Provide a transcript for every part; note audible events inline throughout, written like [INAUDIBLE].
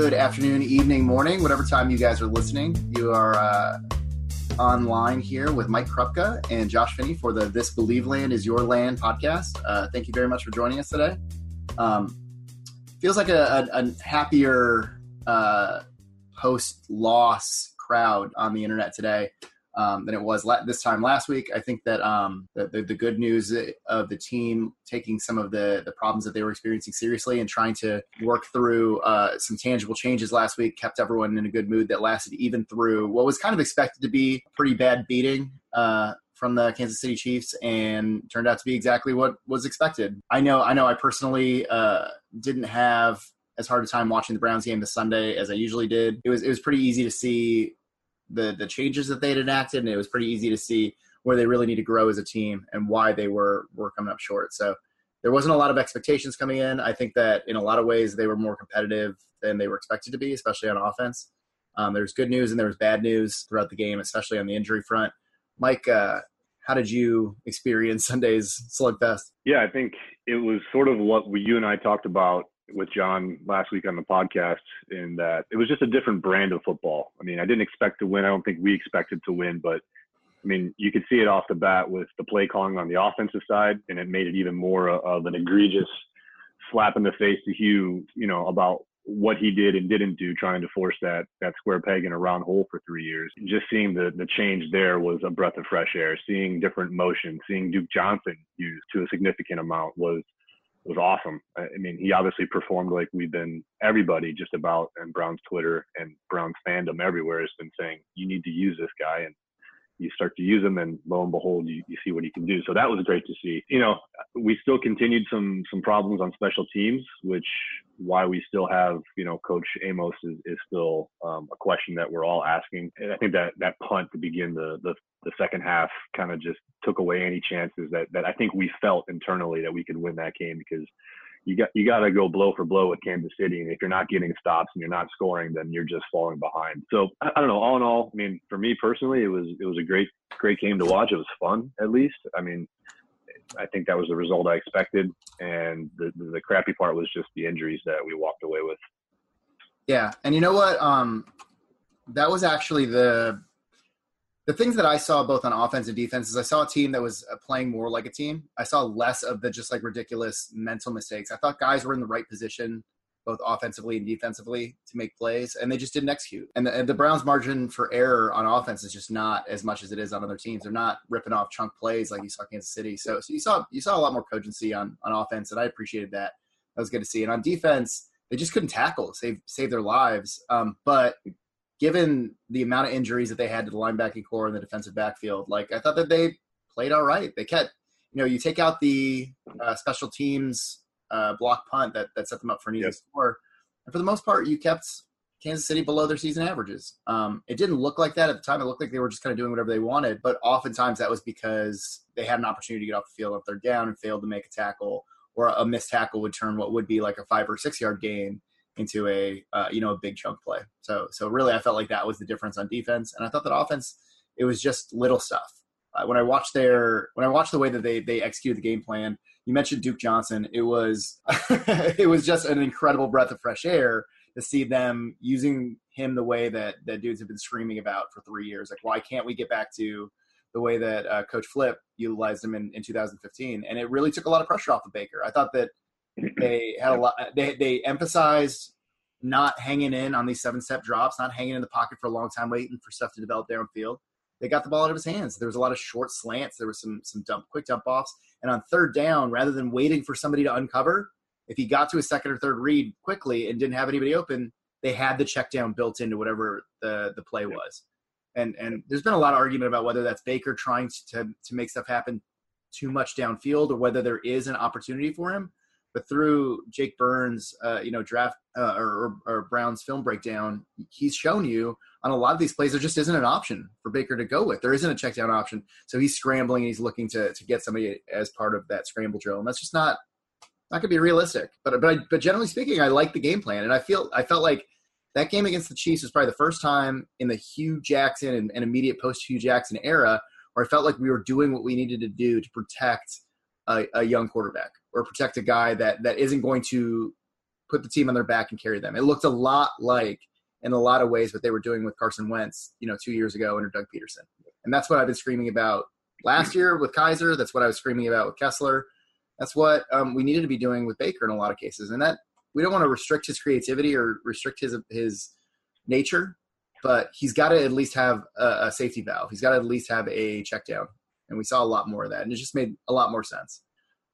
good afternoon, evening, morning, whatever time you guys are listening. You are uh, online here with Mike Krupka and Josh Finney for the This Believe Land is Your Land podcast. Uh, thank you very much for joining us today. Um, feels like a, a, a happier uh, post loss crowd on the internet today um, than it was la- this time last week. I think that um, the, the, the, good news of the team taking some of the, the problems that they were experiencing seriously and trying to work through uh, some tangible changes last week kept everyone in a good mood that lasted even through what was kind of expected to be a pretty bad beating. Uh, from the Kansas City Chiefs and turned out to be exactly what was expected. I know I know I personally uh, didn't have as hard a time watching the Browns game this Sunday as I usually did. It was it was pretty easy to see the the changes that they had enacted, and it was pretty easy to see where they really need to grow as a team and why they were were coming up short. So there wasn't a lot of expectations coming in. I think that in a lot of ways they were more competitive than they were expected to be, especially on offense. Um, there was good news and there was bad news throughout the game, especially on the injury front. Mike, uh, how did you experience [LAUGHS] Sunday's slugfest? Yeah, I think it was sort of what we, you and I talked about with John last week on the podcast in that it was just a different brand of football. I mean, I didn't expect to win. I don't think we expected to win, but I mean, you could see it off the bat with the play calling on the offensive side, and it made it even more of an egregious slap in the face to Hue, you know, about what he did and didn't do, trying to force that that square peg in a round hole for three years. Just seeing the the change there was a breath of fresh air. Seeing different motion, seeing Duke Johnson used to a significant amount was was awesome. I mean, he obviously performed like we've been everybody just about and Brown's Twitter and Brown's fandom everywhere has been saying you need to use this guy and you start to use him and lo and behold you, you see what he can do. So that was great to see. You know, we still continued some some problems on special teams, which why we still have, you know, Coach Amos is, is still um, a question that we're all asking. And I think that that punt to begin the the the second half kind of just took away any chances that, that I think we felt internally that we could win that game because you got you got to go blow for blow with Kansas City, and if you're not getting stops and you're not scoring, then you're just falling behind. So I, I don't know. All in all, I mean, for me personally, it was it was a great great game to watch. It was fun, at least. I mean, I think that was the result I expected, and the the crappy part was just the injuries that we walked away with. Yeah, and you know what? Um, that was actually the the things that I saw both on offense and defense is I saw a team that was uh, playing more like a team. I saw less of the just like ridiculous mental mistakes. I thought guys were in the right position, both offensively and defensively, to make plays, and they just didn't execute. And the, and the Browns' margin for error on offense is just not as much as it is on other teams. They're not ripping off chunk plays like you saw Kansas City. So, so you saw you saw a lot more cogency on on offense, and I appreciated that. That was good to see. And on defense, they just couldn't tackle, save save their lives. Um, but given the amount of injuries that they had to the linebacking core and the defensive backfield, like I thought that they played all right. They kept, you know, you take out the uh, special teams uh, block punt that, that set them up for an easy yes. score, and for the most part, you kept Kansas City below their season averages. Um, it didn't look like that at the time. It looked like they were just kind of doing whatever they wanted, but oftentimes that was because they had an opportunity to get off the field if they're down and failed to make a tackle, or a missed tackle would turn what would be like a five or six yard gain into a uh, you know a big chunk play. So so really, I felt like that was the difference on defense, and I thought that offense it was just little stuff. Uh, when I watched their when I watched the way that they they executed the game plan, you mentioned Duke Johnson. It was [LAUGHS] it was just an incredible breath of fresh air to see them using him the way that that dudes have been screaming about for three years. Like, why can't we get back to the way that uh, Coach Flip utilized him in, in 2015? And it really took a lot of pressure off of Baker. I thought that they had a lot. They they emphasized not hanging in on these seven step drops, not hanging in the pocket for a long time, waiting for stuff to develop downfield. They got the ball out of his hands. There was a lot of short slants. There was some some dump quick dump offs, and on third down, rather than waiting for somebody to uncover, if he got to a second or third read quickly and didn't have anybody open, they had the check down built into whatever the the play was. And and there's been a lot of argument about whether that's Baker trying to to make stuff happen too much downfield or whether there is an opportunity for him. But through Jake Burns, uh, you know, draft uh, or, or, Brown's film breakdown, he's shown you on a lot of these plays there just isn't an option for Baker to go with. There isn't a check down option, so he's scrambling and he's looking to to get somebody as part of that scramble drill, and that's just not not gonna be realistic. But but I, but generally speaking, I like the game plan, and I feel I felt like that game against the Chiefs was probably the first time in the Hue Jackson and, and immediate post Hue Jackson era where I felt like we were doing what we needed to do to protect a, a young quarterback or protect a guy that that isn't going to put the team on their back and carry them. It looked a lot like, in a lot of ways, what they were doing with Carson Wentz, you know, two years ago under Doug Pederson. And that's what I've been screaming about last year with Kizer. That's what I was screaming about with Kessler. That's what um, we needed to be doing with Baker in a lot of cases. And that we don't want to restrict his creativity or restrict his his nature, but he's got to at least have a, a safety valve. He's got to at least have a check down. And we saw a lot more of that. And it just made a lot more sense.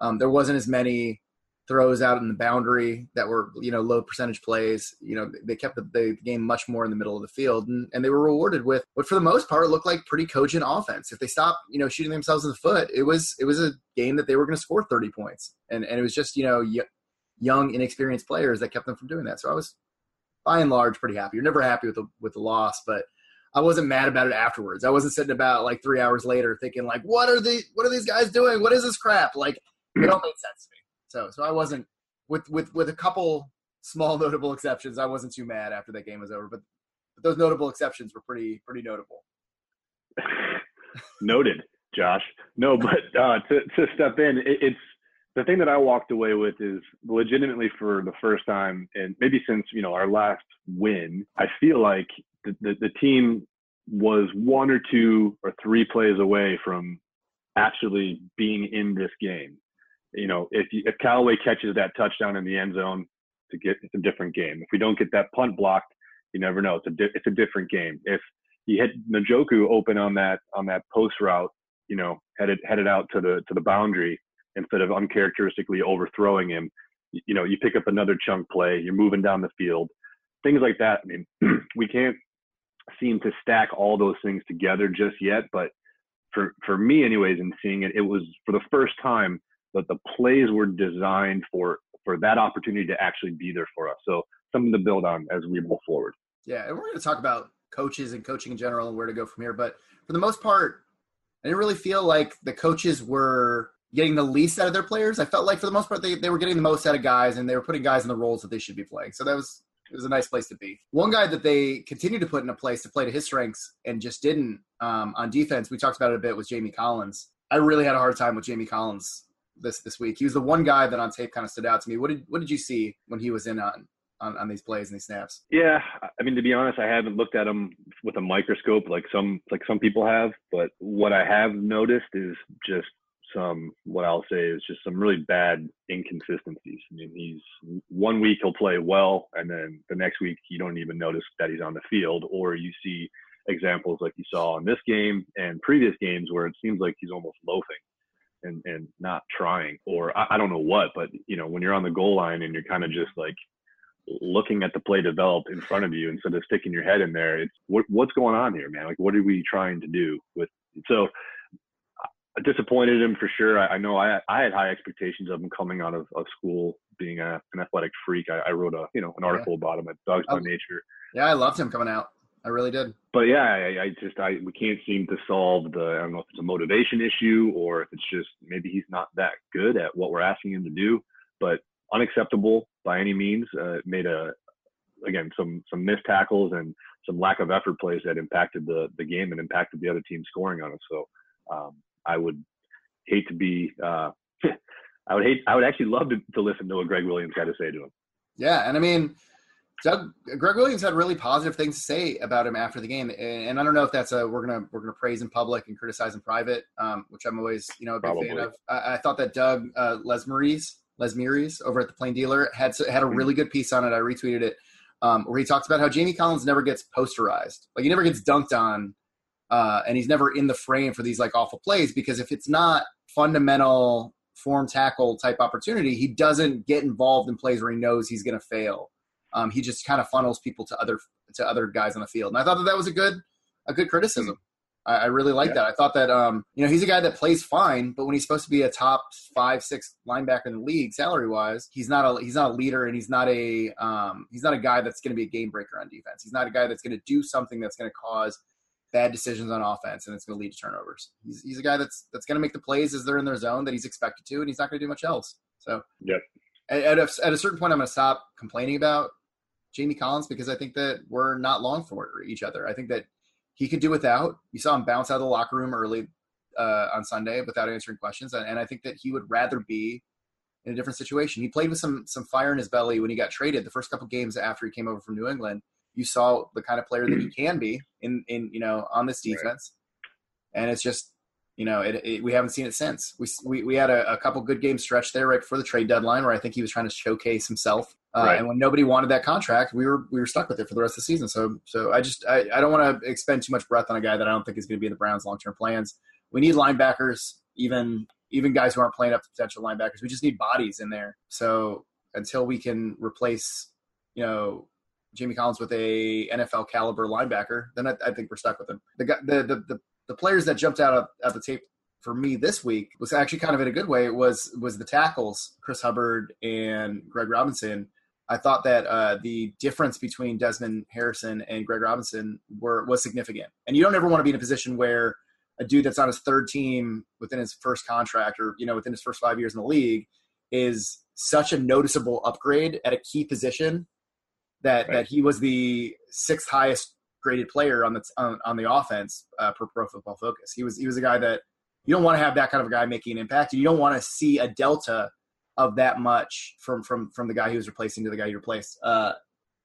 Um, there wasn't as many throws out in the boundary that were you know low percentage plays. You know they kept the, the, game much more in the middle of the field, and, and they were rewarded with what for the most part looked like pretty cogent offense. If they stopped you know shooting themselves in the foot, it was it was a game that they were going to score thirty points, and and it was just you know young inexperienced players that kept them from doing that. So I was by and large pretty happy. You're never happy with the with the loss, but I wasn't mad about it afterwards. I wasn't sitting about like three hours later thinking like, what are the what are these guys doing? What is this crap? Like it all [CLEARS THROAT] made sense to me. So so I wasn't with with with a couple small [LAUGHS] notable exceptions. I wasn't too mad after that game was over, but, but those notable exceptions were pretty pretty notable. [LAUGHS] Noted, Josh. No, but uh, to to step in, it, it's the thing that I walked away with is legitimately for the first time, and maybe since you know our last win, I feel like the, the, the team was one or two or three plays away from actually being in this game you know, if you, if Callaway catches that touchdown in the end zone, to get it's a different game. If we don't get that punt blocked, you never know. It's a di- it's a different game. If you hit Njoku open on that on that post route, you know, headed headed out to the to the boundary instead of uncharacteristically overthrowing him, you, you know, you pick up another chunk play. You're moving down the field, things like that. I mean, [CLEARS THROAT] we can't seem to stack all those things together just yet, but for for me, anyways, in seeing it, it was for the first time but the plays were designed for for that opportunity to actually be there for us. So something to build on as we move forward. Yeah, and we're going to talk about coaches and coaching in general and where to go from here. But for the most part, I didn't really feel like the coaches were getting the least out of their players. I felt like for the most part they, they were getting the most out of guys and they were putting guys in the roles that they should be playing. So that was it was a nice place to be. One guy that they continued to put in a place to play to his strengths and just didn't um, on defense. We talked about it a bit with Jamie Collins. I really had a hard time with Jamie Collins this this week. He was the one guy that on tape kind of stood out to me. What did what did you see when he was in on on, on these plays and these snaps? Yeah, I mean to be honest, I haven't looked at him with a microscope like some like some people have, but what I have noticed is just some what I'll say is just some really bad inconsistencies. I mean, he's one week he'll play well, and then the next week you don't even notice that he's on the field, or you see examples like you saw in this game and previous games where it seems like he's almost loafing and and not trying or I, I don't know what but you know when you're on the goal line and you're kind of just like looking at the play developed in front of you instead of sticking your head in there it's what, what's going on here man? Like what are we trying to do with so I disappointed him for sure. I, I know I, I had high expectations of him coming out of, of school being a, an athletic freak. I, I wrote a you know an article yeah. about him at Dawgs By Nature. Yeah i loved him coming out I really did. But yeah, I, I, just I we can't seem to solve the I don't know if it's a motivation issue or if it's just maybe he's not that good at what we're asking him to do. But unacceptable by any means. Uh, made a again some some missed tackles and some lack of effort plays that impacted the the game and impacted the other team scoring on us. So um, I would hate to be. Uh, [LAUGHS] I would hate. I would actually love to, to listen to what Gregg Williams had to say to him. Yeah, and I mean, Doug Gregg Williams had really positive things to say about him after the game, and I don't know if that's a we're gonna we're gonna praise in public and criticize in private, um, which I'm always you know a big Probably. fan of. I, I, thought that Doug uh, Lesmerises over at the Plain Dealer had had a mm-hmm. really good piece on it. I retweeted it um, where he talks about how Jamie Collins never gets posterized, like he never gets dunked on, uh, and he's never in the frame for these like awful plays because if it's not fundamental form tackle type opportunity, he doesn't get involved in plays where he knows he's going to fail um, he just kind of funnels people to other to other guys on the field. And I thought that that was a good a good criticism. I, I really like yeah. that. I thought that um, you know he's a guy that plays fine, but when he's supposed to be a top five six linebacker in the league salary wise, he's not a he's not a leader and he's not a um, he's not a guy that's going to be a game breaker on defense. He's not a guy that's going to do something that's going to cause bad decisions on offense and it's going to lead to turnovers. He's, he's a guy that's that's going to make the plays as they're in their zone that he's expected to, and he's not going to do much else. So, yep. At, at, a, at a certain point, I'm going to stop complaining about Jamie Collins because I think that we're not long for each other. I think that he could do without. You saw him bounce out of the locker room early uh, on Sunday without answering questions, and I think that he would rather be in a different situation. He played with some some fire in his belly when he got traded. The first couple games after he came over from New England, you saw the kind of player that he can be in in you know on this defense, right. and it's just you know it, it, we haven't seen it since. We we, we had a, a couple good games stretched there right before the trade deadline where I think he was trying to showcase himself. Uh, right. And when nobody wanted that contract, we were we were stuck with it for the rest of the season. So so I just I, I don't want to expend too much breath on a guy that I don't think is going to be in the Browns' long term plans. We need linebackers, even even guys who aren't playing up to potential linebackers. We just need bodies in there. So until we can replace, you know, Jamie Collins with a NFL caliber linebacker, then I, I think we're stuck with him. The, the the the the players that jumped out of, of the tape for me this week was actually kind of in a good way. Was was the tackles, Chris Hubbard and Greg Robinson. I thought that uh, the difference between Desmond Harrison and Greg Robinson were was significant. And you don't ever want to be in a position where a dude that's on his third team within his first contract or you know within his first five years in the league is such a noticeable upgrade at a key position that right. that he was the sixth highest graded player on the on, on the offense uh, per Pro Football Focus. He was he was a guy that you don't want to have that kind of a guy making an impact. You don't want to see a delta of that much from from from the guy he was replacing to the guy he replaced. Uh,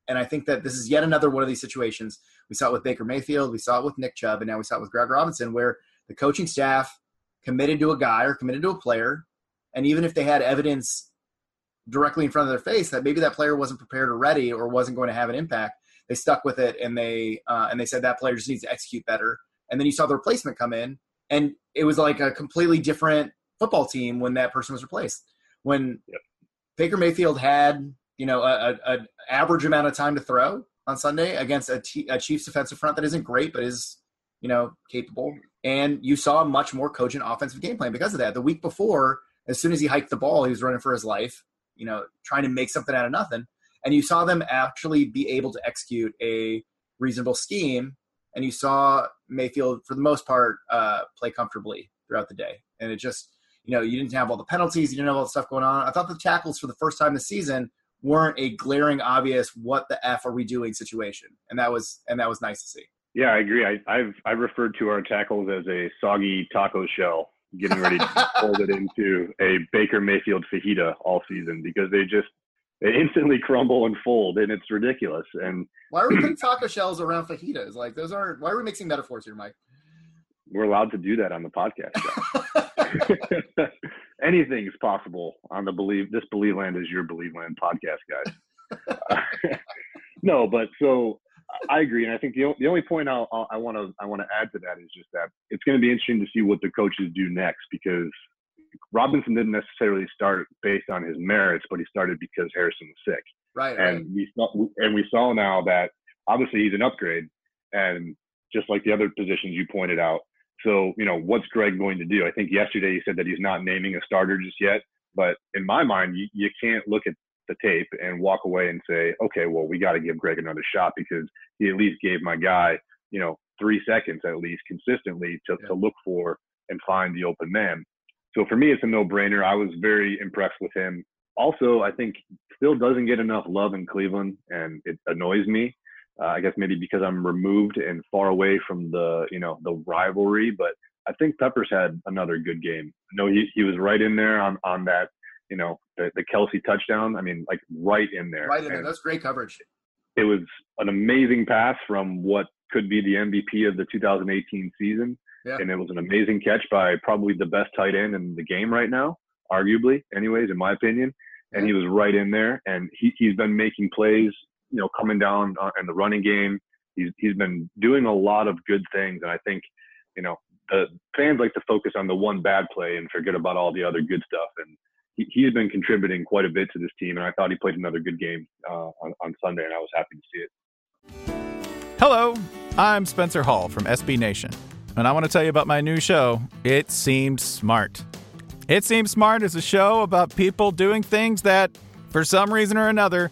and I think that this is yet another one of these situations. We saw it with Baker Mayfield, we saw it with Nick Chubb, and now we saw it with Greg Robinson, where the coaching staff committed to a guy or committed to a player, and even if they had evidence directly in front of their face that maybe that player wasn't prepared or ready or wasn't going to have an impact, they stuck with it and they uh, and they said that player just needs to execute better. And then you saw the replacement come in, and it was like a completely different football team when that person was replaced when yep. Baker Mayfield had you know a, a, a, average amount of time to throw on Sunday against a, T, a Chiefs defensive front that isn't great but is you know capable, and you saw a much more cogent offensive game plan because of that. The week before, as soon as he hiked the ball, he was running for his life, you know, trying to make something out of nothing, and you saw them actually be able to execute a reasonable scheme, and you saw Mayfield for the most part uh, play comfortably throughout the day, and it just you know, you didn't have all the penalties, you didn't have all the stuff going on. I thought the tackles for the first time this season weren't a glaring obvious what the f are we doing situation, and that was and that was nice to see. Yeah, I agree. I, I've I referred to our tackles as a soggy taco shell, getting ready to [LAUGHS] fold it into a Baker Mayfield fajita all season because they just they instantly crumble and fold, and it's ridiculous. And why are we putting taco shells around fajitas? Like those aren't. Why are we mixing metaphors here, Mike? We're allowed to do that on the podcast. [LAUGHS] [LAUGHS] Anything's possible on the believe this believe land is your believe land podcast, guys. [LAUGHS] no, but so I agree, and I think the the only point I'll, I'll, i want to I want to add to that is just that it's going to be interesting to see what the coaches do next because Robinson didn't necessarily start based on his merits, but he started because Harrison was sick. Right. And right. we saw and we saw now that obviously he's an upgrade, and just like the other positions you pointed out, so, you know, what's Greg going to do? I think yesterday he said that he's not naming a starter just yet. But in my mind, you, you can't look at the tape and walk away and say, okay, well, we got to give Greg another shot because he at least gave my guy, you know, three seconds at least consistently to, yeah. to look for and find the open man. So for me, it's a no brainer. I was very impressed with him. Also, I think still doesn't get enough love in Cleveland and it annoys me. Uh, I guess maybe because I'm removed and far away from the you know the rivalry, but I think Peppers had another good game. No, he he was right in there on on that you know the, the Kelce touchdown. I mean, like right in there. Right in there. That's great coverage. It was an amazing pass from what could be the MVP of the 2018 season. Yeah. And it was an amazing catch by probably the best tight end in the game right now, arguably, anyways, in my opinion. And he was right in there. And he, he's been making plays you know, coming down uh, in the running game. He's he's been doing a lot of good things, and I think, you know, the fans like to focus on the one bad play and forget about all the other good stuff. And he, he's been contributing quite a bit to this team, and I thought he played another good game uh, on, on Sunday, and I was happy to see it. Hello, I'm Spencer Hall from SB Nation, and I want to tell you about my new show, It Seemed Smart. It Seems Smart is a show about people doing things that, for some reason or another,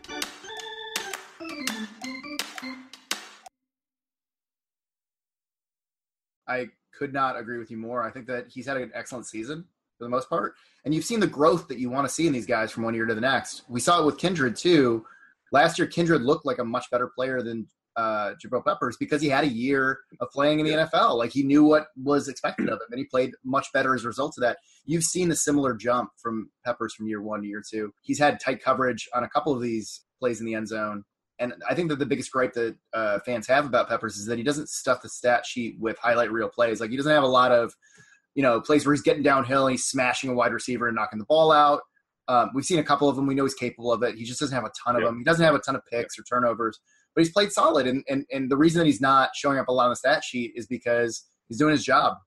I could not agree with you more. I think that he's had an excellent season for the most part, and you've seen the growth that you want to see in these guys from one year to the next. We saw it with Kindred too. Last year, Kindred looked like a much better player than uh, Jabril Peppers because he had a year of playing in the yeah. NFL. Like he knew what was expected of him, and he played much better as a result of that. You've seen a similar jump from Peppers from year one to year two. He's had tight coverage on a couple of these plays in the end zone. And I think that the biggest gripe that uh, fans have about Peppers is that he doesn't stuff the stat sheet with highlight reel plays. Like he doesn't have a lot of, you know, plays where he's getting downhill and he's smashing a wide receiver and knocking the ball out. Um, we've seen a couple of them. We know he's capable of it. He just doesn't have a ton of yeah. them. He doesn't have a ton of picks or turnovers but he's played solid. And, and, and the reason that he's not showing up a lot on the stat sheet is because he's doing his job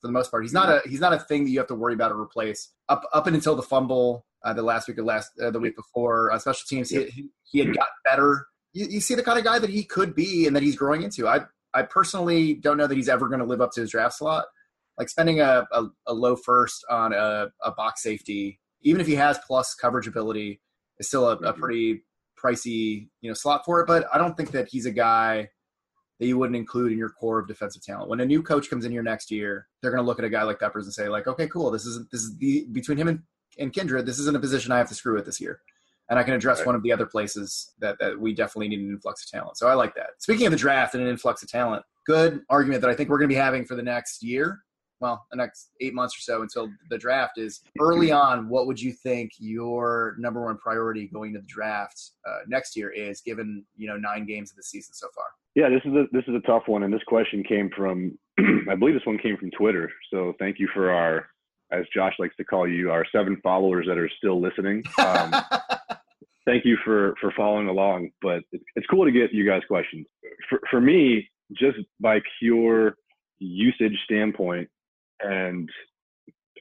for the most part. He's not a he's not a thing that you have to worry about or replace. Up up and until the fumble uh, the last week or last uh, the week before uh, special teams, he, he had got better. You, you see the kind of guy that he could be and that he's growing into. I I personally don't know that he's ever going to live up to his draft slot. Like spending a, a, a low first on a, a box safety, even if he has plus coverage ability, is still a, a mm-hmm. pretty pricey, you know, slot for it. But I don't think that he's a guy that you wouldn't include in your core of defensive talent. When a new coach comes in here next year, they're going to look at a guy like Peppers and say, like, okay, cool, this is this is the between him and, and Kindred, this isn't a position I have to screw with this year. And I can address right. one of the other places that, that we definitely need an influx of talent. So I like that. Speaking of the draft and an influx of talent, good argument that I think we're going to be having for the next year well, the next eight months or so until the draft is early on. What would you think your number one priority going to the draft uh, next year is, given you know nine games of the season so far? Yeah, this is a this is a tough one, and this question came from [CLEARS THROAT] I believe this one came from Twitter. So thank you for our, as Josh likes to call you, our seven followers that are still listening. Um, [LAUGHS] thank you for for following along. But it's, it's cool to get you guys questions. For for me, just by pure usage standpoint, and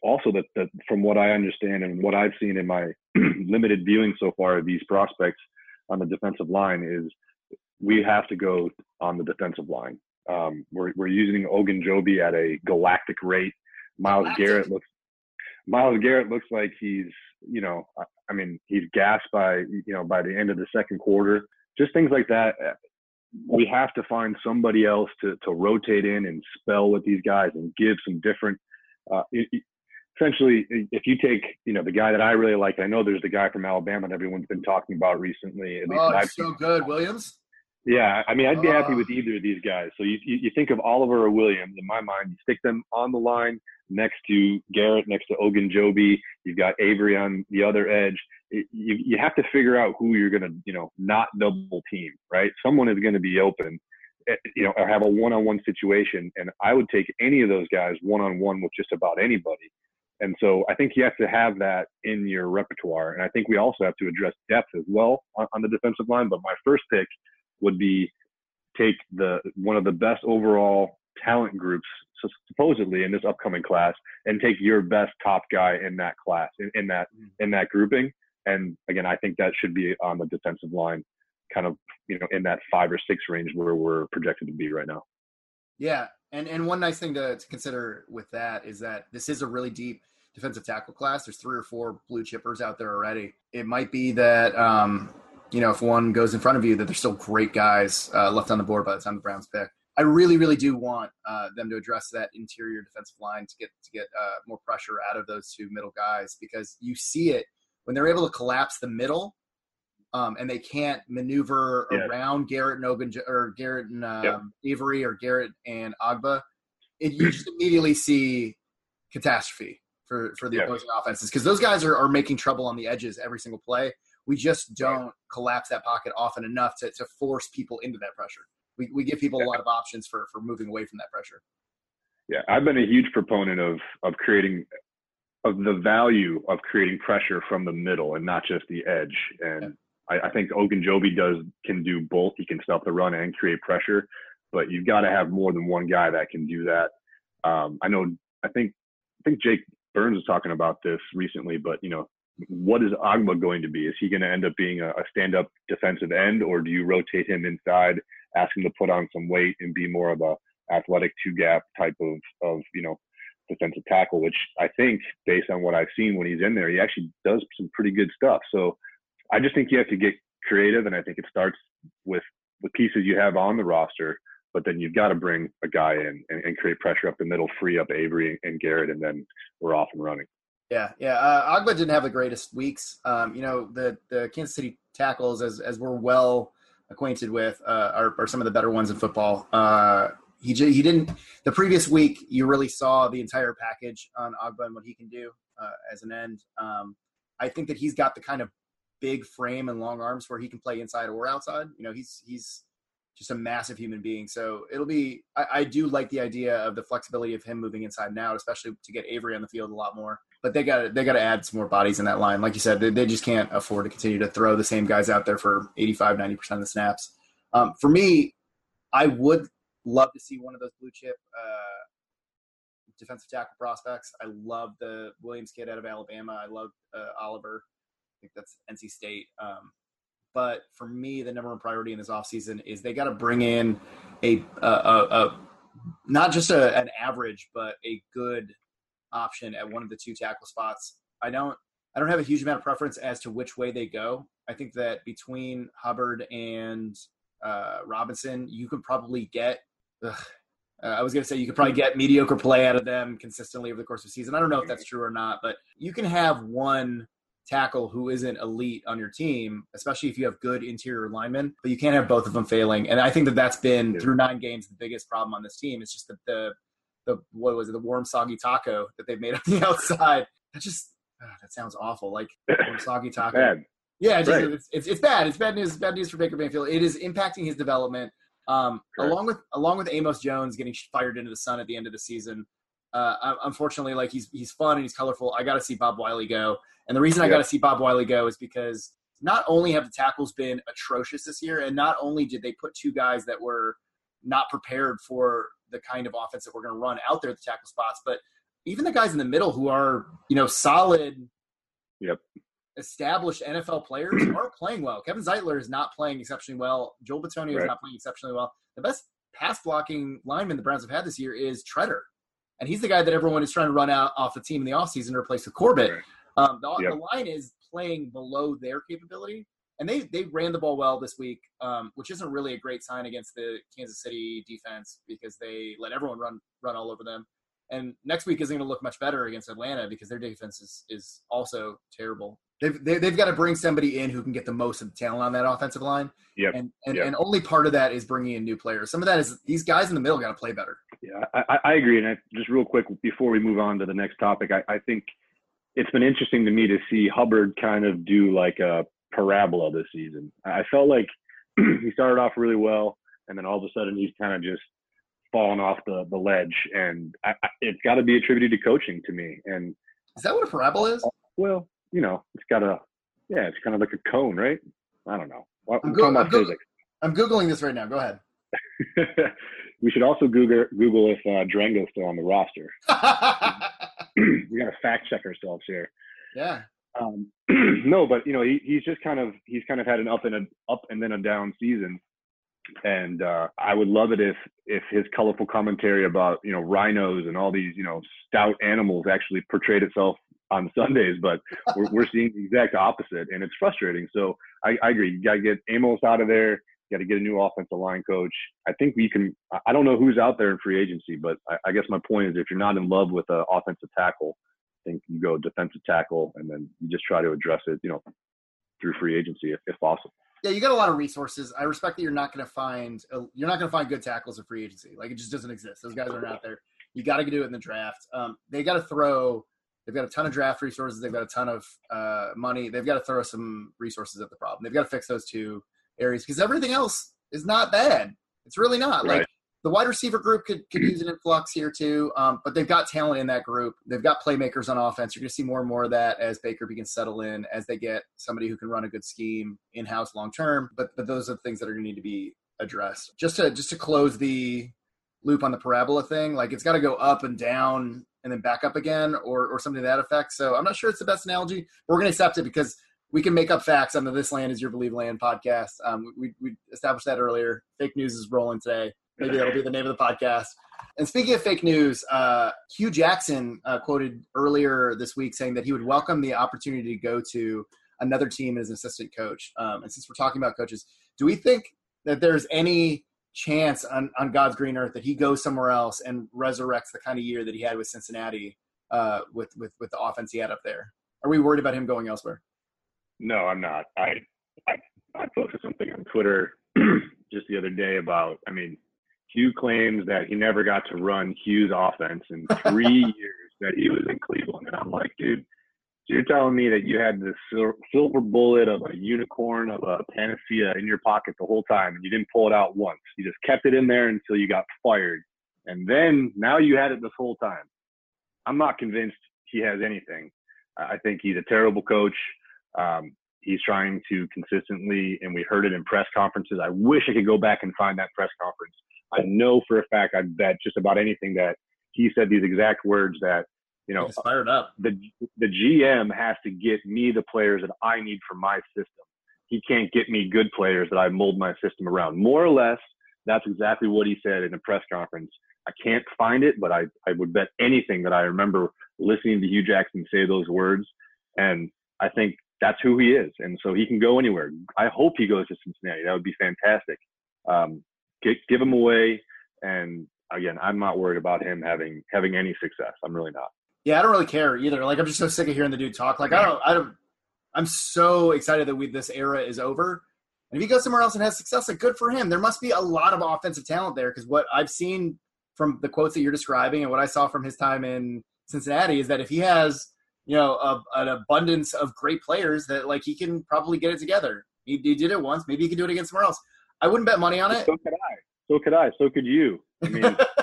also that, that from what I understand and what I've seen in my [CLEARS THROAT] limited viewing so far of these prospects on the defensive line is we have to go on the defensive line. Um, we're, we're using Ogunjobi at a galactic rate. Miles galactic. Garrett looks Myles Garrett looks like he's you know I, mean he's gassed by you know by the end of the second quarter. Just things like that we have to find somebody else to, to rotate in and spell with these guys and give some different. Uh, it, essentially, if you take you know the guy that I really like, I know there's the guy from Alabama that everyone's been talking about recently. At least oh, so good, Williams. Yeah, I mean, I'd be uh, happy with either of these guys. So you, you, you think of Oliver or Williams. In my mind, you stick them on the line next to Garrett, next to Ogunjobi. You've got Avery on the other edge. It, you you have to figure out who you're gonna you know not double team, right? Someone is going to be open, eh, you know, or have a one-on-one situation, and I would take any of those guys one-on-one with just about anybody. And so I think you have to have that in your repertoire. And I think we also have to address depth as well on, on the defensive line. But my first pick would be take the one of the best overall talent groups supposedly in this upcoming class and take your best top guy in that class in, in that mm. in that grouping. And again i think that should be on the defensive line kind of you know in that five or six range where we're projected to be right now. Yeah. And and one nice thing to, to consider with that is that this is a really deep defensive tackle class. There's three or four blue chippers out there already. It might be that um you know, if one goes in front of you, that there's still great guys uh, left on the board by the time the Browns pick. I really, really do want uh, them to address that interior defensive line to get to get uh, more pressure out of those two middle guys because you see it when they're able to collapse the middle, um, and they can't maneuver yeah. around Garrett and Ogun or Garrett and um, yeah. Avery or Garrett and Ogbah. It, you just immediately see catastrophe for for the yeah. opposing offenses because those guys are, are making trouble on the edges every single play we just don't collapse that pocket often enough to, to force people into that pressure. We, we give people a lot of options for, for moving away from that pressure. Yeah, I've been a huge proponent of of creating of the value of creating pressure from the middle and not just the edge. And yeah. I, I think Ogunjobi does can do both. He can stop the run and create pressure, but you've got to have more than one guy that can do that. Um, I know. I think I think Jake Burns was talking about this recently, but you know, what is Ogbah going to be? Is he going to end up being a, a stand-up defensive end, or do you rotate him inside, ask him to put on some weight and be more of a athletic two-gap type of of you know defensive tackle? Which I think, based on what I've seen when he's in there, he actually does some pretty good stuff. So I just think you have to get creative, and I think it starts with the pieces you have on the roster. but then you've got to bring a guy in and, and, create pressure up the middle, free up Avery and Garrett, and then we're off and running. Yeah, yeah. Uh, Ogbah didn't have the greatest weeks. Um, you know, the the Kansas City tackles, as as we're well acquainted with, uh, are, are some of the better ones in football. Uh, he he didn't. The previous week, you really saw the entire package on Ogbah and what he can do uh, as an end. Um, I think that he's got the kind of big frame and long arms where he can play inside or outside. You know, he's he's just a massive human being. So it'll be. I, I do like the idea of the flexibility of him moving inside now, especially to get Avery on the field a lot more. But they got they got to add some more bodies in that line. Like you said, they, they just can't afford to continue to throw the same guys out there for 85, 90 percent of the snaps. Um, for me, I would love to see one of those blue chip uh, defensive tackle prospects. I love the Williams kid out of Alabama. I love uh, Oliver. I think that's NC State. Um, but for me, the number one priority in this offseason is they got to bring in a, a, a, a not just an average, but a good option at one of the two tackle spots. I don't I don't have a huge amount of preference as to which way they go. I think that between Hubbard and uh, Robinson, you could probably get. Ugh, uh, I was going to say you could probably get mediocre play out of them consistently over the course of the season. I don't know if that's true or not, but you can have one tackle who isn't elite on your team, especially if you have good interior linemen, but you can't have both of them failing. And I think that that's been through nine games the biggest problem on this team. It's just that the the what was it the warm soggy taco that they've made [LAUGHS] on the outside. That just oh, that sounds awful. Like [LAUGHS] warm soggy taco. bad. Yeah, it's, right. it's, it's, it's bad. It's bad news. Bad news for Baker Mayfield. It is impacting his development. Um, along with along with Amos Jones getting fired into the sun at the end of the season. Uh, unfortunately, like he's he's fun and he's colorful. I got to see Bob Wylie go, and the reason I got to see Bob Wylie go is because not only have the tackles been atrocious this year, and not only did they put two guys that were not prepared for the kind of offense that we're going to run out there at the tackle spots, but even the guys in the middle who are you know solid, yep, established NFL players [CLEARS THROAT] aren't playing well. Kevin Zeitler is not playing exceptionally well. Joel Bitonio right. is not playing exceptionally well. The best pass blocking lineman the Browns have had this year is Tretter. And he's the guy that everyone is trying to run out off the team in the offseason to replace with Corbett. Right. Um, the, yep. the, line is playing below their capability. And they, they ran the ball well this week, um, which isn't really a great sign against the Kansas City defense because they let everyone run run all over them. And next week isn't going to look much better against Atlanta because their defense is, is also terrible. They've, they, have they have got to bring somebody in who can get the most of the talent on that offensive line. Yep. And and, yep. and only part of that is bringing in new players. Some of that is these guys in the middle got to play better. Yeah, I, I agree. And I, just real quick before we move on to the next topic, I, I think it's been interesting to me to see Hubbard kind of do like a parabola this season. I felt like [CLEARS THROAT] he started off really well, and then all of a sudden he's kind of just fallen off the, the ledge. And I, I, it's got to be attributed to coaching to me. And is that what a parabola is? Well, you know, it's got a yeah, it's kind of like a cone, right? I don't know. I'm, I'm, go- I'm, Goog- I'm googling this right now. Go ahead. [LAUGHS] we should also Google Google if uh, Drango's still on the roster. [LAUGHS] [CLEARS THROAT] we got to fact check ourselves here. Yeah. Um, [CLEARS THROAT] no, but you know, he, he's just kind of he's kind of had an up and a up and then a down season, and uh, I would love it if if his colorful commentary about you know rhinos and all these you know stout animals actually portrayed itself on [LAUGHS] Sundays, but we're, we're seeing the exact opposite, and it's frustrating. So I, I agree. You got to get Amos out of there. Got to get a new offensive line coach. I think we can. I don't know who's out there in free agency, but I, I guess my point is, if you're not in love with an offensive tackle, think you go defensive tackle, and then you just try to address it, you know, through free agency if, if possible. Yeah, you got a lot of resources. I respect that you're not going to find you're not going to find good tackles in free agency. Like it just doesn't exist. Those guys aren't out there. You got to do it in the draft. Um, they got to throw They've got a ton of draft resources. They've got a ton of uh, money. They've got to throw some resources at the problem. They've got to fix those two areas because everything else is not bad. It's really not. Right. Like the wide receiver group could, could use an influx here too, um, but they've got talent in that group. They've got playmakers on offense. You're going to see more and more of that as Baker begins to settle in, as they get somebody who can run a good scheme in house long term. But but those are the things that are going to need to be addressed. Just to just to close the loop on the parabola thing, like it's got to go up and down and then back up again or, or something to that effect. So I'm not sure it's the best analogy. We're going to accept it because we can make up facts on the This Land is Your Believe Land podcast. Um, we, we established that earlier. Fake news is rolling today. Maybe that'll be the name of the podcast. And speaking of fake news, uh, Hue Jackson uh, quoted earlier this week saying that he would welcome the opportunity to go to another team as an assistant coach. Um, and since we're talking about coaches, do we think that there's any chance on, on God's green earth that he goes somewhere else and resurrects the kind of year that he had with Cincinnati uh, with, with, with the offense he had up there? Are we worried about him going elsewhere? No, I'm not. I, I, I posted something on Twitter [CLEARS THROAT] just the other day about, I mean, Hue claims that he never got to run Hue's offense in three [LAUGHS] years that he was in Cleveland. And I'm like, dude, you're telling me that you had this silver bullet of a unicorn of a panacea in your pocket the whole time and you didn't pull it out once. You just kept it in there until you got fired. And then now you had it this whole time. I'm not convinced he has anything. I think he's a terrible coach. Um, he's trying to consistently, and we heard it in press conferences. I wish I could go back and find that press conference. I know for a fact, I bet just about anything that he said these exact words that you know, fired up. The the GM has to get me the players that I need for my system. He can't get me good players that I mold my system around. More or less, that's exactly what he said in a press conference. I can't find it, but I, I would bet anything that I remember listening to Hue Jackson say those words. And I think that's who he is. And so he can go anywhere. I hope he goes to Cincinnati. That would be fantastic. Um, get, give him away. And again, I'm not worried about him having having any success. I'm really not. Yeah, I don't really care either. Like I'm just so sick of hearing the dude talk. Like I don't, I don't. I'm so excited that we this era is over. And if he goes somewhere else and has success, like good for him. There must be a lot of offensive talent there because what I've seen from the quotes that you're describing and what I saw from his time in Cincinnati is that if he has, you know, a, an abundance of great players, that like he can probably get it together. He, he did it once. Maybe he can do it again somewhere else. I wouldn't bet money on it. So could I. So could I. So could you. I mean, [LAUGHS]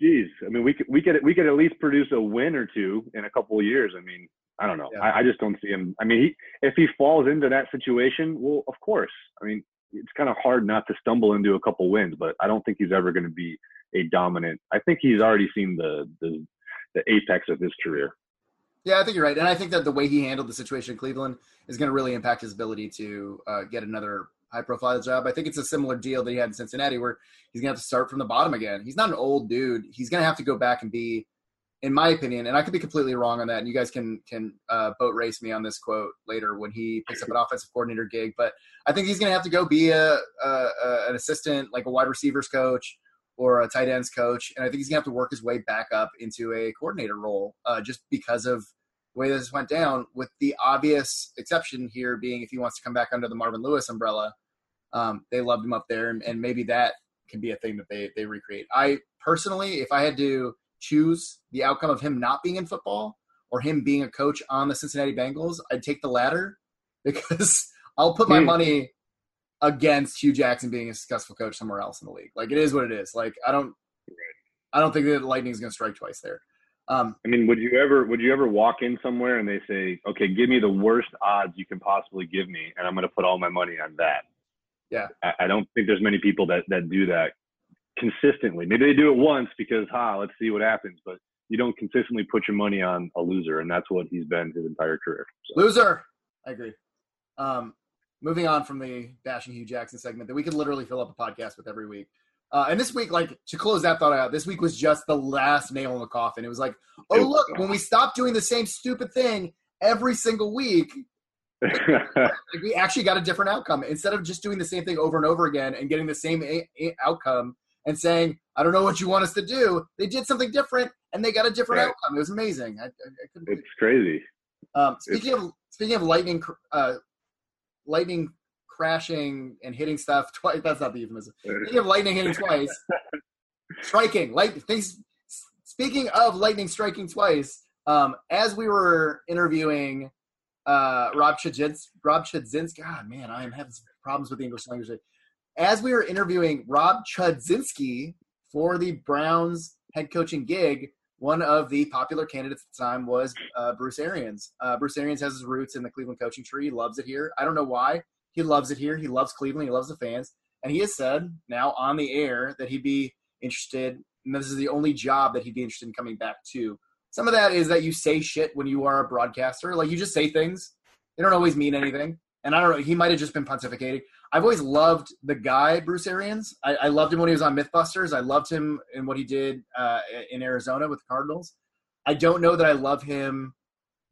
Jeez, I mean, we could we could we could at least produce a win or two in a couple of years. I mean, I don't know. Yeah. I, I, just don't see him. I mean, he, if he falls into that situation, well, of course. I mean, it's kind of hard not to stumble into a couple wins, but I don't think he's ever going to be a dominant. I think he's already seen the the the apex of his career. Yeah, I think you're right, and I think that the way he handled the situation in Cleveland is going to really impact his ability to uh, get another high profile job. I think it's a similar deal that he had in Cincinnati where he's gonna have to start from the bottom again. He's not an old dude. He's gonna have to go back and be, in my opinion, and I could be completely wrong on that. And you guys can can uh, boat race me on this quote later when he picks up an offensive coordinator gig. But I think he's gonna have to go be a, a, a an assistant, like a wide receivers coach or a tight ends coach, and I think he's gonna have to work his way back up into a coordinator role, uh, just because of way this went down, with the obvious exception here being if he wants to come back under the Marvin Lewis umbrella. Um, they loved him up there, and, and maybe that can be a thing that they they recreate. I personally, if I had to choose the outcome of him not being in football or him being a coach on the Cincinnati Bengals, I'd take the latter [LAUGHS] because I'll put my hmm. money against Hue Jackson being a successful coach somewhere else in the league. Like it is what it is. Like I don't, I don't think that the Lightning is going to strike twice there. Um, I mean, would you ever would you ever walk in somewhere and they say, "Okay, give me the worst odds you can possibly give me, and I'm going to put all my money on that"? Yeah. I, I don't think there's many people that that do that consistently. Maybe they do it once because, ha, let's see what happens. But you don't consistently put your money on a loser, and that's what he's been his entire career. So. Loser. I agree. Um, moving on from the bashing Hue Jackson segment that we could literally fill up a podcast with every week. Uh, and this week, like to close that thought out, this week was just the last nail in the coffin. It was like, oh look, when we stop doing the same stupid thing every single week, [LAUGHS] like we actually got a different outcome instead of just doing the same thing over and over again and getting the same a- a- outcome and saying, "I don't know what you want us to do." They did something different and they got a different right. outcome. It was amazing. I, I, I it's crazy. Um, speaking it's... of speaking of lightning, uh, lightning crashing and hitting stuff [LAUGHS] twice. That's not the euphemism. Speaking of lightning hitting twice, [LAUGHS] striking light things. Speaking of lightning striking twice, um, as we were interviewing uh, Rob Chudzinski, Rob Chudzinski. God, man, I am having some problems with the English language. As we were interviewing Rob Chudzinski for the Browns head coaching gig, one of the popular candidates at the time was uh, Bruce Arians. Uh, Bruce Arians has his roots in the Cleveland coaching tree. Loves it here. I don't know why. He loves it here. He loves Cleveland. He loves the fans. And he has said now on the air that he'd be interested, and this is the only job that he'd be interested in coming back to. Some of that is that you say shit when you are a broadcaster. Like you just say things. They don't always mean anything. And I don't know. He might have just been pontificating. I've always loved the guy Bruce Arians. I, I, loved him when he was on MythBusters. I loved him in what he did uh, in Arizona with the Cardinals. I don't know that I love him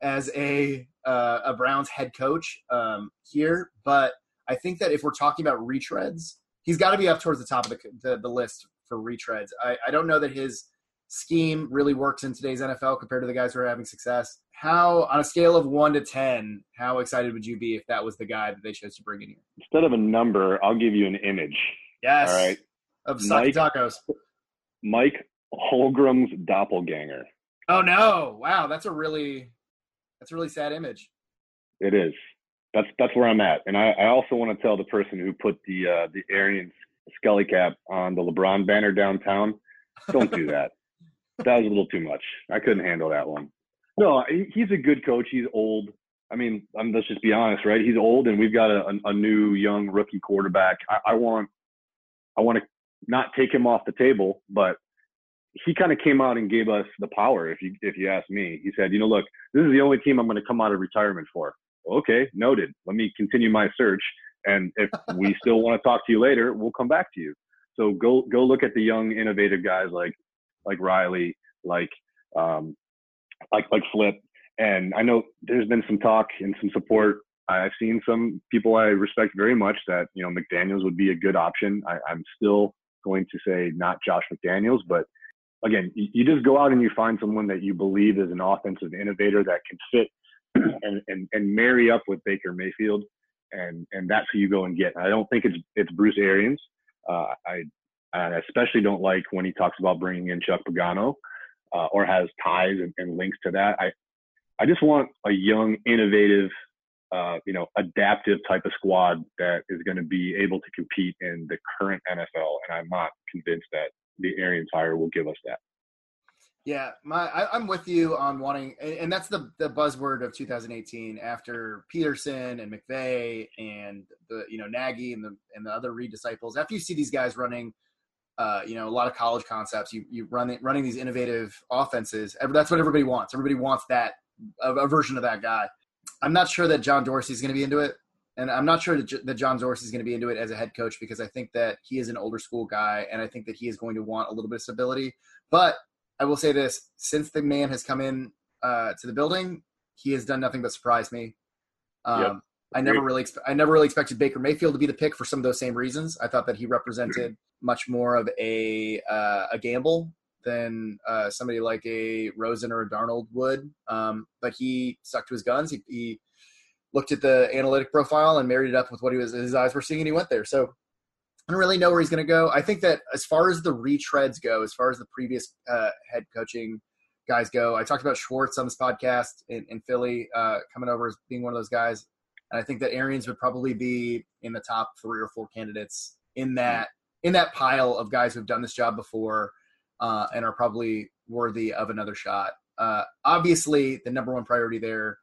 as a uh, a Browns head coach um, here, but I think that if we're talking about retreads, he's got to be up towards the top of the, the, the list for retreads. I, I don't know that his scheme really works in today's NFL compared to the guys who are having success. How, on a scale of one to 10, how excited would you be if that was the guy that they chose to bring in here? Instead of a number, I'll give you an image. Yes. All right. Of Mike, tacos. Mike Holmgren's doppelganger. Oh no! Wow, that's a really that's a really sad image. It is. That's that's where I'm at, and I, I also want to tell the person who put the uh, the Arians Scully cap on the LeBron banner downtown, don't do that. [LAUGHS] that was a little too much. I couldn't handle that one. No, he's a good coach. He's old. I mean, I'm, let's just be honest, right? He's old, and we've got a, a, a new young rookie quarterback. I, I want, I want to not take him off the table, but he kind of came out and gave us the power. If you if you ask me, he said, you know, look, this is the only team I'm going to come out of retirement for. Okay, noted. Let me continue my search, and if [LAUGHS] we still want to talk to you later, we'll come back to you. So go go look at the young innovative guys like like Riley, like um, like like Flip. And I know there's been some talk and some support. I've seen some people I respect very much that you know McDaniels would be a good option. I, I'm still going to say not Josh McDaniels, but again, you just go out and you find someone that you believe is an offensive innovator that can fit [CLEARS THROAT] and, and, and marry up with Baker Mayfield. And, and that's who you go and get. I don't think it's, it's Bruce Arians. Uh, I, I especially don't like when he talks about bringing in Chuck Pagano uh, or has ties and, and, links to that. I, I just want a young, innovative, uh, you know, adaptive type of squad that is going to be able to compete in the current NFL. And I'm not convinced that the Arians hire will give us that. Yeah, my I, am with you on wanting, and that's the the buzzword of 2018. After Pederson and McVay and the you know Nagy and the and the other Reid disciples, after you see these guys running, uh, you know a lot of college concepts, you you run running these innovative offenses. That's what everybody wants. Everybody wants that a, a version of that guy. I'm not sure that John Dorsey is going to be into it and I'm not sure that John Dorsey is going to be into it as a head coach because I think that he is an older school guy, and I think that he is going to want a little bit of stability. But I will say this: since the man has come in uh, to the building, he has done nothing but surprise me. Um, yep. I never really, I never really expected Baker Mayfield to be the pick for some of those same reasons. I thought that he represented much more of a uh, a gamble than uh, somebody like a Rosen or a Darnold would. Um, but he stuck to his guns. He, he looked at the analytic profile and married it up with what he was his eyes were seeing, and he went there. So I don't really know where he's going to go. I think that as far as the retreads go, as far as the previous uh, head coaching guys go, I talked about Schwartz on this podcast in, in Philly uh, coming over as being one of those guys. And I think that Arians would probably be in the top three or four candidates in that in that pile of guys who've done this job before uh, and are probably worthy of another shot. Uh, obviously, the number one priority there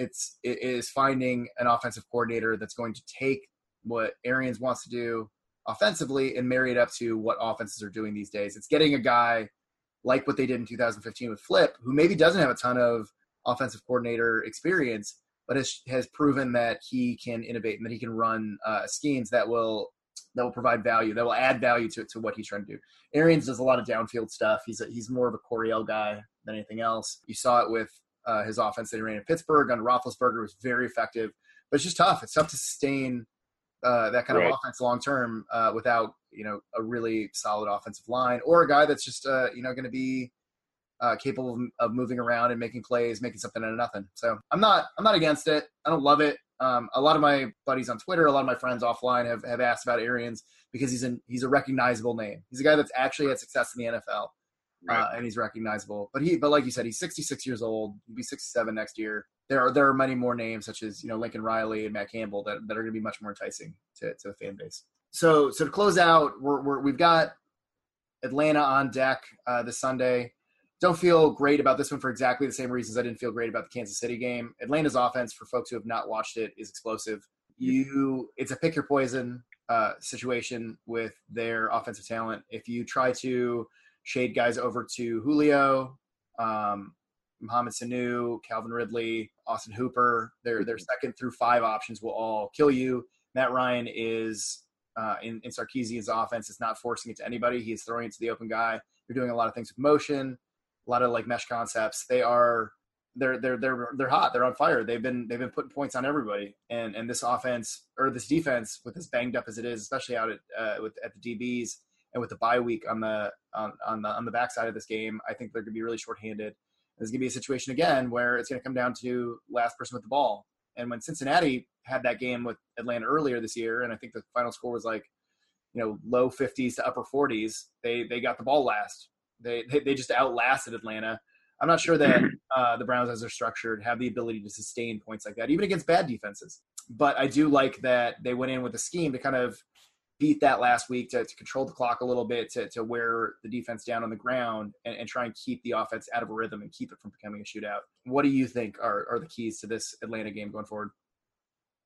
it's it is finding an offensive coordinator that's going to take what Arians wants to do offensively and marry it up to what offenses are doing these days. It's getting a guy like what they did in 2015 with Flip, who maybe doesn't have a ton of offensive coordinator experience, but has, has proven that he can innovate and that he can run uh, schemes that will that will provide value, that will add value to to what he's trying to do. Arians does a lot of downfield stuff. He's a, he's more of a Coryell guy than anything else. You saw it with uh, his offense that he ran in Pittsburgh under Roethlisberger was very effective, but it's just tough. It's tough to sustain uh, that kind right. of offense long term uh, without you know a really solid offensive line or a guy that's just uh, you know going to be uh, capable of, of, moving around and making plays, making something out of nothing. So I'm not I'm not against it. I don't love it. Um, a lot of my buddies on Twitter, a lot of my friends offline have, have asked about Arians because he's an he's a recognizable name. He's a guy that's actually had success in the NFL right. uh, and he's recognizable. But he, but like you said, he's 66 years old. He'll be 67 next year. There are there are many more names such as you know Lincoln Riley and Matt Campbell that, that are going to be much more enticing to, to the fan base. So so to close out, we're, we're we've got Atlanta on deck uh, this Sunday. Don't feel great about this one for exactly the same reasons I didn't feel great about the Kansas City game. Atlanta's offense, for folks who have not watched it, is explosive. You, it's a pick your poison uh, situation with their offensive talent. If you try to shade guys over to Julio, um, Mohamed Sanu, Calvin Ridley, Austin Hooper. Their their mm-hmm. second through five options will all kill you. Matt Ryan is uh, in, in Sarkisian's offense is not forcing it to anybody. He's throwing it to the open guy. They're doing a lot of things with motion, a lot of like mesh concepts. They are they're they're they're they're hot. They're on fire. They've been they've been putting points on everybody. And and this offense or this defense, with as banged up as it is, especially out at uh, with at the DBs and with the bye week on the on, on the on the backside of this game, I think they're going to be really shorthanded. There's going to be a situation again where it's going to come down to last person with the ball. And when Cincinnati had that game with Atlanta earlier this year, and I think the final score was like, you know, low 50s to upper 40s, they they got the ball last. They they, they just outlasted Atlanta. I'm not sure that [CLEARS THROAT] uh, the Browns, as they're structured, have the ability to sustain points like that, even against bad defenses. But I do like that they went in with a scheme to kind of beat that last week to, to control the clock a little bit, to, to wear the defense down on the ground and, and try and keep the offense out of a rhythm and keep it from becoming a shootout. What do you think are, are the keys to this Atlanta game going forward?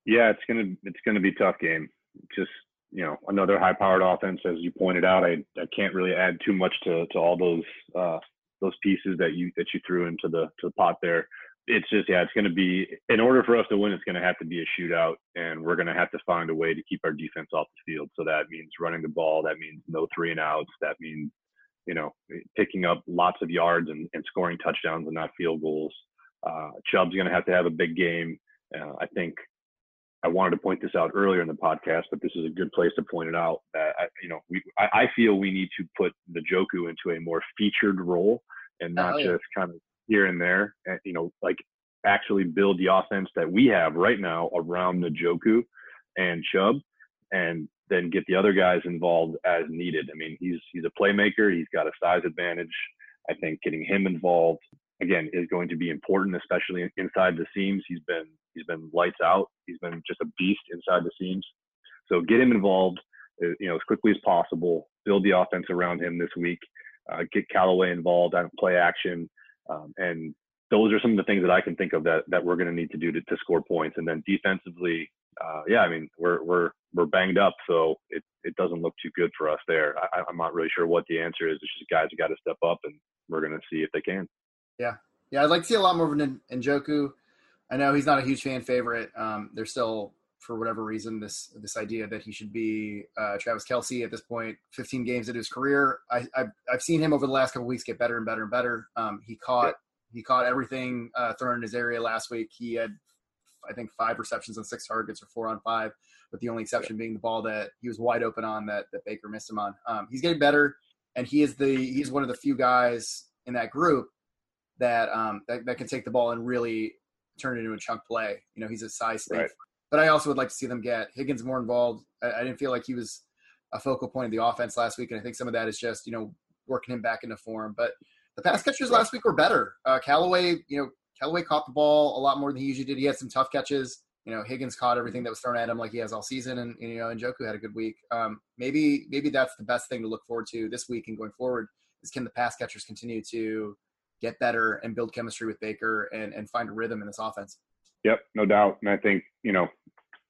Yeah, it's gonna it's gonna be a tough game. Just you know, another high powered offense, as you pointed out. I, I can't really add too much to, to all those uh, those pieces that you that you threw into the to the pot there it's just yeah, it's going to be in order for us to win, it's going to have to be a shootout, and we're going to have to find a way to keep our defense off the field. So that means running the ball. That means no three and outs. That means you know picking up lots of yards and, and scoring touchdowns and not field goals. Uh, Chubb's going to have to have a big game. Uh, I think I wanted to point this out earlier in the podcast, but this is a good place to point it out. That I, you know, we I, I feel we need to put Njoku into a more featured role and not oh, yeah. just kind of here and there, and you know, like actually build the offense that we have right now around Njoku and Chubb, and then get the other guys involved as needed. I mean, he's he's a playmaker. He's got a size advantage. I think getting him involved again is going to be important, especially inside the seams. He's been he's been lights out. He's been just a beast inside the seams. So get him involved, uh, you know, as quickly as possible. Build the offense around him this week. Uh, get Callaway involved on play action. Um, and those are some of the things that I can think of that that we're going to need to do to, to score points. And then defensively, uh, yeah, I mean we're we're we're banged up, so it it doesn't look too good for us there. I, am not really sure what the answer is. It's just guys got to step up, and we're going to see if they can. Yeah, yeah, I'd like to see a lot more of Njoku. I know he's not a huge fan favorite. Um, there's still, for whatever reason, this this idea that he should be uh, Travis Kelce at this 15 games into his career, I, I've, I've seen him over the last couple weeks get better and better and better. Um, he caught he caught everything uh, thrown in his area last week. He had, I think, five receptions on six targets or four on five, with the only exception being the ball that he was wide open on that, that Baker missed him on. Um, he's getting better, and he is the he's one of the few guys in that group that um, that, that can take the ball and really turn it into a chunk play. You know, he's a size thing. Right. But I also would like to see them get Higgins more involved. I, I didn't feel like he was a focal point of the offense last week, and I think some of that is just you know working him back into form. But the pass catchers last week were better. Uh, Callaway, you know, Callaway caught the ball a lot more than he usually did. He had some tough catches. You know, Higgins caught everything that was thrown at him like he has all season, and, you know, Njoku had a good week. Um, maybe maybe that's the best thing to look forward to this week and going forward is can the pass catchers continue to get better and build chemistry with Baker and and find a rhythm in this offense. Yep, no doubt. And I think you know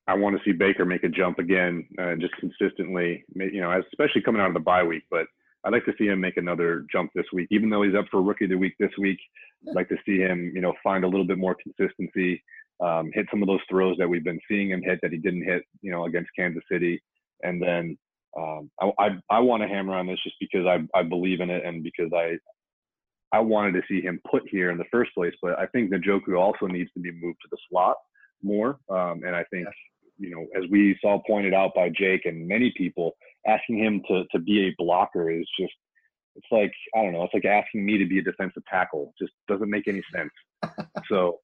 I want to see Baker make a jump again, uh, just consistently. You know, especially coming out of the bye week, but I'd like to see him make another jump this week, even though he's up for rookie of the week this week. I'd like to see him, you know, find a little bit more consistency, um, hit some of those throws that we've been seeing him hit that he didn't hit, you know, against Kansas City. And then um, I, I, I want to hammer on this just because I, I believe in it and because I, I wanted to see him put here in the first place. But I think Njoku also needs to be moved to the slot more. Um, and I think, you know, as we saw pointed out by Jake and many people, asking him to to be a blocker is just it's like I don't know. It's like asking me to be a defensive tackle. It just doesn't make any sense. [LAUGHS] so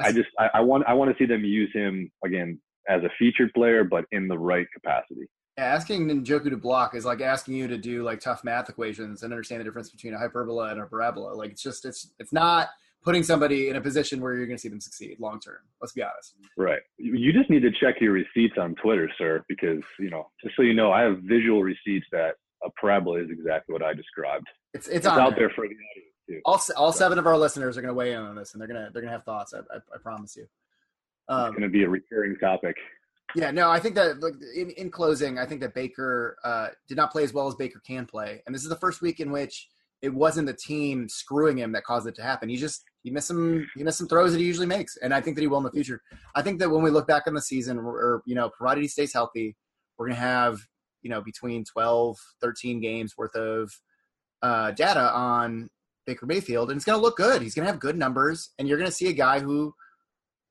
I just I, I, want I want to see them use him again as a featured player, but in the right capacity. Asking Njoku to block is like asking you to do like tough math equations and understand the difference between a hyperbola and a parabola. Like it's just it's it's not putting somebody in a position where you're going to see them succeed long term. Let's be honest. Right. You just need to check your receipts on Twitter, sir, because you know, just so you know, I have visual receipts that a parabola is exactly what I described. It's it's, it's out there. there for the audience too. All all seven of our listeners are going to weigh in on this, and they're gonna they're gonna have thoughts. I I, I promise you. Um, it's going to be a recurring topic. Yeah, no, I think that in, in closing, I think that Baker uh, did not play as well as Baker can play, and this is the first week in which it wasn't the team screwing him that caused it to happen. He just he missed some he missed some throws that he usually makes, and I think that he will in the future. I think that when we look back on the season, or you know, provided he stays healthy, we're gonna have you know between 12, 13 games worth of uh, data on Baker Mayfield, and it's to look good. He's to have good numbers, and you're to see a guy who,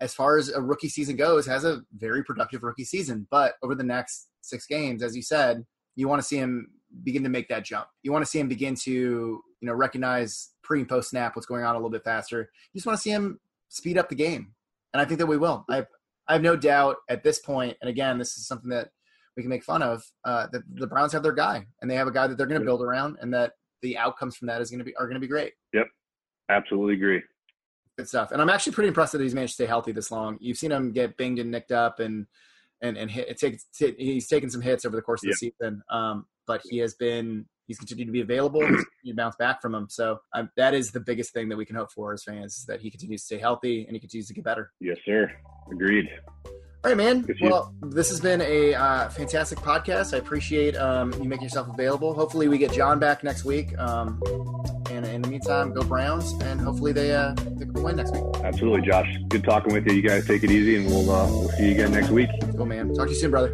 as far as a rookie season goes, has a very productive rookie season. But over the next six games, as you said, you want to see him begin to make that jump. You want to see him begin to, you know, recognize pre and post snap what's going on a little bit faster. You just want to see him speed up the game, and I think that we will. I I have no doubt at this point. And again, this is something that we can make fun of. Uh, that the Browns have their guy, and they have a guy that they're going to build around, and that the outcomes from that is going to be are going to be great. Yep, absolutely agree. Good stuff. And I'm actually pretty impressed that he's managed to stay healthy this long. You've seen him get binged and nicked up, and and and hit, it take, he's taken some hits over the course of the yep. season. Um, but he has been he's continued to be available. you bounce back from him. So um, that is the biggest thing that we can hope for as fans is that he continues to stay healthy and he continues to get better. Yes, sir. Agreed. All right, man. Well, this has been a uh, fantastic podcast. I appreciate um, you making yourself available. Hopefully, we get John back next week. Um, in the meantime, go Browns, and hopefully they uh, pick up a win next week. Absolutely, Josh. Good talking with you. You guys take it easy, and we'll uh, we'll see you again next week. Cool, man. Talk to you soon, brother.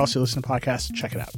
you listen to podcasts, check it out.